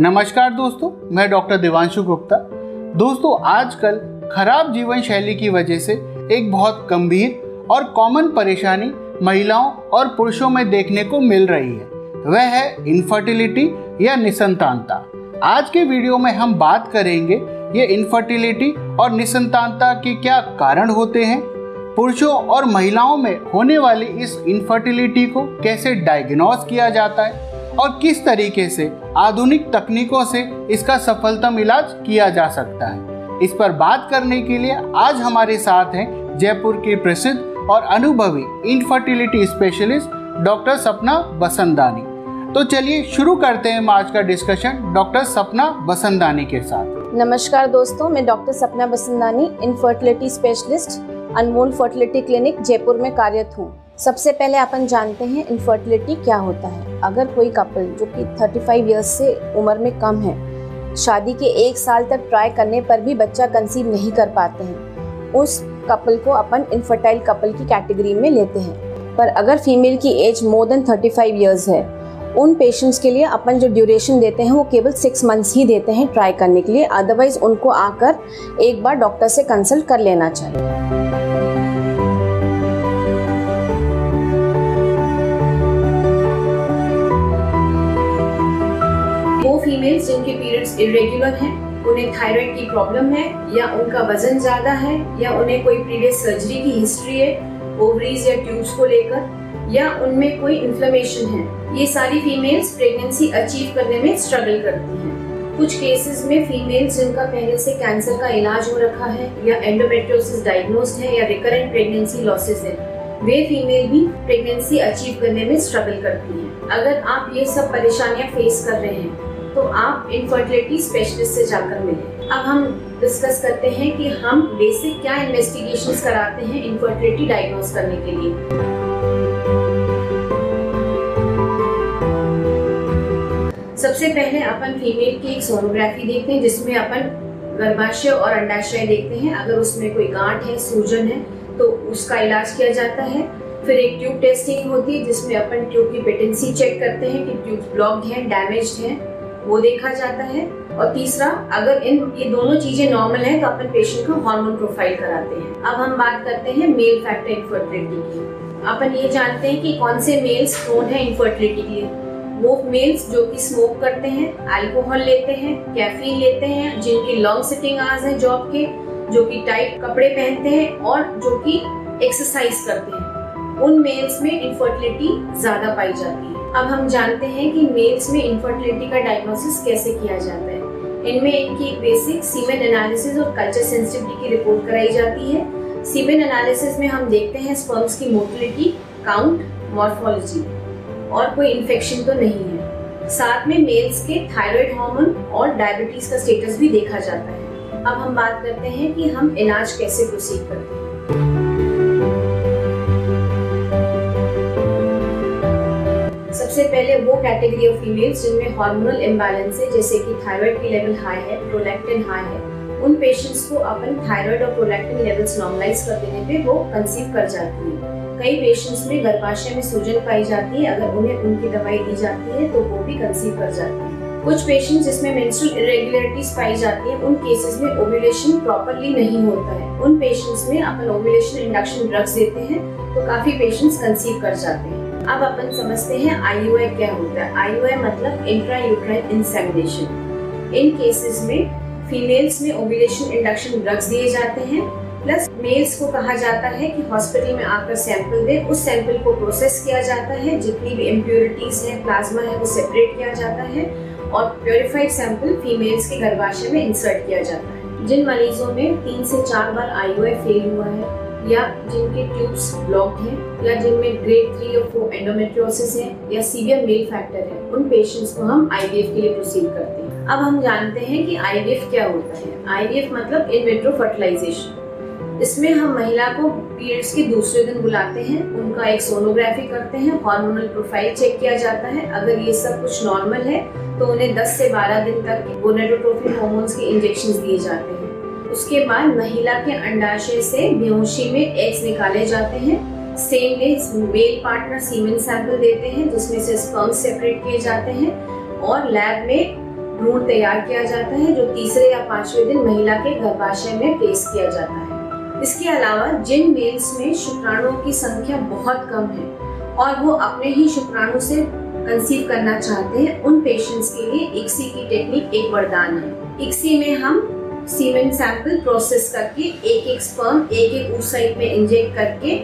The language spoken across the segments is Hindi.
नमस्कार दोस्तों, मैं डॉक्टर देवांशु गुप्ता। दोस्तों, आजकल खराब जीवन शैली की वजह से एक बहुत गंभीर और कॉमन परेशानी महिलाओं और पुरुषों में देखने को मिल रही है। वह है इनफर्टिलिटी या निसंतानता। आज के वीडियो में हम बात करेंगे, ये इनफर्टिलिटी और निसंतानता के क्या कारण होते हैं? पुरुषों और महिलाओं में होने वाली इस इनफर्टिलिटी को कैसे डायग्नोस किया जाता है? और किस तरीके से आधुनिक तकनीकों से इसका सफलतम इलाज किया जा सकता है। इस पर बात करने के लिए आज हमारे साथ हैं जयपुर की प्रसिद्ध और अनुभवी इनफर्टिलिटी स्पेशलिस्ट डॉक्टर सपना बसंदानी। तो चलिए शुरू करते हैं आज का डिस्कशन डॉक्टर सपना बसंदानी के साथ। नमस्कार दोस्तों, मैं doctor Sapna Basandani infertility specialist Anmol fertility clinic Jaipur में कार्यरत हूँ। सबसे पहले अपन जानते हैं इनफर्टिलिटी क्या होता है। अगर कोई कपल जो कि 35 इयर्स से उम्र में कम है, शादी के एक साल तक ट्राई करने पर भी बच्चा कंसीव नहीं कर पाते हैं, उस कपल को अपन इनफर्टाइल कपल की कैटेगरी में लेते हैं। पर अगर फीमेल की एज मोर देन 35 इयर्स है, उन पेशेंट्स के लिए अपन जो ड्यूरेशन देते हैं वो केवल सिक्स मंथ्स ही देते हैं ट्राई करने के लिए। अदरवाइज़ उनको आकर एक बार डॉक्टर से कंसल्ट कर लेना चाहिए। पीरियड्स इरेगुलर हैं, उन्हें थायराइड की प्रॉब्लम है, या उनका वज़न ज़्यादा है, या उन्हें कोई प्रीवियस सर्जरी की हिस्ट्री है ओवरीज या ट्यूब्स को लेकर, या उनमें कोई इन्फ्लेमेशन है, ये सारी फीमेल्स प्रेगनेंसी अचीव करने में स्ट्रगल करती हैं। कुछ केसेस में फीमेल्स जिनका पहले से कैंसर का इलाज हो रखा है, या एंडोमेट्रियोसिस डायग्नोस्ड है, या रिकरेंट प्रेगनेंसी लॉसेस है, वे फीमेल भी प्रेगनेंसी अचीव करने में स्ट्रगल करती हैं। अगर आप ये सब परेशानियाँ फेस कर रहे हैं तो आप इनफर्टिलिटी स्पेशलिस्ट से जाकर मिलें। अब हम डिस्कस करते हैं कि हम बेसिक क्या इन्वेस्टिगेशन कराते हैं इनफर्टिलिटी डायग्नोस करने के लिए। सबसे पहले अपन फीमेल की एक सोनोग्राफी देखते हैं, जिसमें अपन गर्भाशय और अंडाशय देखते हैं। अगर उसमें कोई गांठ है, सूजन है तो उसका इलाज किया जाता है। फिर एक ट्यूब टेस्टिंग होती है, जिसमें अपन ट्यूब की पेटेंसी चेक करते हैं कि ट्यूब ब्लॉक्ड है डैमेज्ड है। वो देखा जाता है। और तीसरा, अगर इन, ये दोनों चीज़ें नॉर्मल है तो अपन पेशेंट को हार्मोन प्रोफ़ाइल कराते हैं। अब हम बात करते हैं मेल फैक्टर इनफर्टिलिटी की। अपन ये जानते हैं कि कौन से मेल्स प्रोन है इनफर्टिलिटी के लिए। वो मेल्स जो कि स्मोक करते हैं अल्कोहल लेते हैं कैफीन लेते हैं, जिनके लॉन्ग सिटिंग आवर्स हैं जॉब के, जो कि टाइट कपड़े पहनते हैं और जो कि एक्सरसाइज करते हैं। उन मेल्स में इनफर्टिलिटी ज़्यादा पाई जाती है। अब हम जानते हैं कि मेल्स में इनफर्टिलिटी का डायग्नोसिस कैसे किया जाता है। इनमें इनकी बेसिक सीमेन एनालिसिस और कल्चर सेंसिटिविटी की रिपोर्ट कराई जाती है। सीमेन एनालिसिस में हम देखते हैं स्पर्म्स की मोटिलिटी काउंट मॉर्फोलॉजी और कोई इन्फेक्शन तो नहीं है। साथ में मेल्स के थायराइड हार्मोन और डायबिटीज़ का स्टेटस भी देखा जाता है। अब हम बात करते हैं कि हम इलाज कैसे प्रोसीड करते हैं। सबसे पहले वो कैटेगरी ऑफ़ फीमेल्स जिनमें हार्मोनल इम्बैलेंस है, जैसे कि थायराइड की लेवल हाई है प्रोलैक्टिन हाई है, उन पेशेंट्स को अपन थायराइड और प्रोलैक्टिन लेवल्स नॉर्मलाइज कर देने पे वो कंसीव कर जाती है। कई पेशेंट्स में गर्भाशय में सूजन पाई जाती है, अगर उन्हें उनकी दवाई दी जाती है तो वो भी कंसीव कर जाती है। कुछ पेशेंट्स जिसमें मेंस्ट्रुअल इरेगुलरिटीज पाई जाती है, उन केसेस में ओव्यूलेशन प्रॉपरली नहीं होता है। उन पेशेंट्स में अपन ओव्यूलेशन इंडक्शन ड्रग्स देते हैं तो काफ़ी पेशेंट्स कंसीव कर जाते हैं। अब अपन समझते हैं आई क्या होता है। आई मतलब इंट्रा यूट्राइन इंसेमिनेशन इन केसेस में फीमेल्स में ओव्यूलेशन इंडक्शन ड्रग्स दिए जाते हैं प्लस मेल्स को कहा जाता है कि हॉस्पिटल में आकर सैंपल दे। उस सैंपल को प्रोसेस किया जाता है, जितनी भी इम्प्योरिटीज है प्लाज्मा है, वो सेपरेट किया जाता है और प्योरीफाइड सैंपल फीमेल्स के गर्भाशय में इंसर्ट किया जाता है। जिन मरीजों में तीन से चार बार आई फेल हुआ है या जिनके ट्यूब्स ब्लॉक हैं, या जिनमें ग्रेड थ्री और फोर एंडोमेट्रियोसिस है, या सीवियर मेल फैक्टर है, उन पेशेंट्स को हम आईवीएफ के लिए प्रोसीड करते हैं। अब हम जानते हैं कि आईवीएफ क्या होता है। आईवीएफ मतलब इन विट्रो फर्टिलाइजेशन इसमें हम महिला को पीरियड्स के दूसरे दिन बुलाते हैं, उनका एक सोनोग्राफी करते हैं हार्मोनल प्रोफ़ाइल चेक किया जाता है। अगर ये सब कुछ नॉर्मल है तो उन्हें 10 से 12 दिन तक गोनेडोट्रोफिन हार्मोन्स के इंजेक्शन दिए जाते हैं। उसके बाद महिला के अंडाशय से बेहोशी में एग्स निकाले जाते हैं। Same day male partner semen sample देते हैं, जिसमें से स्पर्म सेपरेट किए जाते हैं और लैब में भ्रूण तैयार किया जाता है, जो तीसरे या पाँचवें दिन महिला के गर्भाशय में पेश किया जाता है। इसके अलावा, जिन मेल्स में शुक्राणुओं की संख्या बहुत कम है और वो अपने ही शुक्राणु से कंसीव करना चाहते हैं, उन पेशेंट्स के लिए इक्सी की टेक्निक एक वरदान है। इक्सी में हम सीमेंट सैंपल प्रोसेस करके एक एक स्पर्म एक एक ऊसाइट में इंजेक्ट करके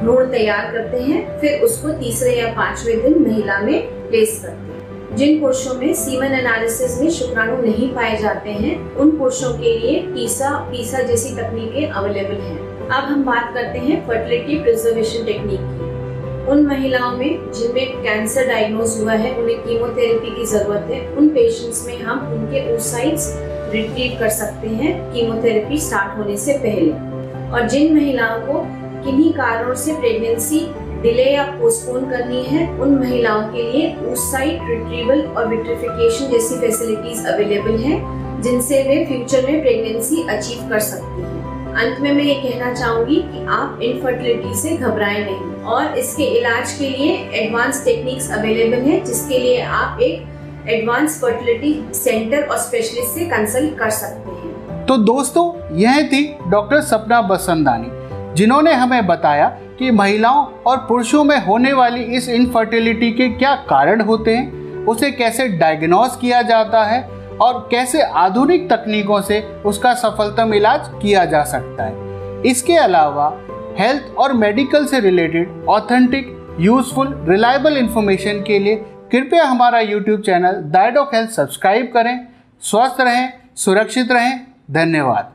भ्रूण तैयार करते हैं, फिर उसको तीसरे या पाँचवें दिन महिला में प्लेस करते हैं। जिन पुरुषों में सीमन एनालिसिस में शुक्राणु नहीं पाए जाते हैं, उन पुरुषों के लिए पीसा पीसा जैसी तकनीकें अवेलेबल हैं। अब हम बात करते हैं फर्टिलिटी प्रिजर्वेशन टेक्निक की। उन महिलाओं में जिनमें कैंसर डायग्नोज हुआ है, उन्हें कीमोथेरेपी की ज़रूरत है, उन पेशेंट्स में हम उनके oocytes रिट्रीव कर सकते हैं कीमोथेरेपी स्टार्ट होने से पहले। और जिन महिलाओं को किन्हीं कारणों से प्रेगनेंसी डिले या पोस्टपोन करनी है, उन महिलाओं के लिए oocyte रिट्रीवल और विट्रिफिकेशन जैसी फैसिलिटीज़ अवेलेबल हैं, जिनसे वे फ्यूचर में प्रेगनेंसी अचीव कर सकती हैं। अंत में मैं ये कहना चाहूँगी कि आप इनफर्टिलिटी से घबराएँ नहीं। और इसके इलाज के लिए एडवांस टेक्निक्स अवेलेबल हैं, जिसके लिए आप एक एडवांस फर्टिलिटी सेंटर और स्पेशलिस्ट से कंसल्ट कर सकते हैं। तो दोस्तों, यह थी डॉक्टर सपना बसंदानी जिन्होंने हमें बताया कि महिलाओं और पुरुषों में होने वाली इस इनफर्टिलिटी के क्या कारण होते हैं, उसे कैसे डायग्नोस किया जाता है और कैसे आधुनिक तकनीकों से उसका सफलतम इलाज किया जा सकता है। इसके अलावा हेल्थ और मेडिकल से related authentic useful reliable information के लिए कृपया हमारा YouTube channel Diadoc health subscribe करें स्वस्थ रहें सुरक्षित रहें धन्यवाद।